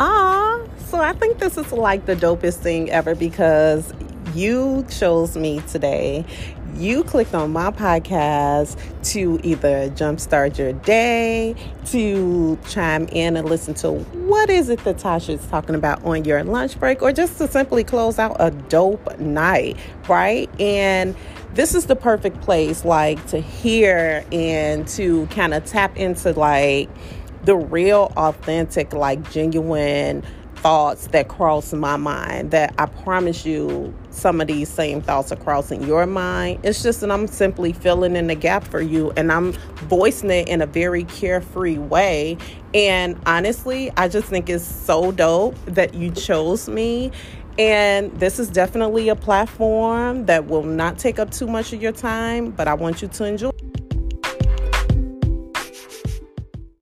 I think this is like the dopest thing ever because you chose me today. You clicked on my podcast to either jumpstart your day, to chime in and listen to what is it that Tasha is talking about on your lunch break, or just to simply close out a dope night, right? And this is the perfect place, like, to hear and to kind of tap into, like, the real, authentic, like, genuine thoughts that cross my mind that I promise you some of these same thoughts are crossing your mind. It's just that I'm simply filling in the gap for you and I'm voicing it in a very carefree way. And honestly, I just think it's so dope that you chose me. And this is definitely a platform that will not take up too much of your time, but I want you to enjoy.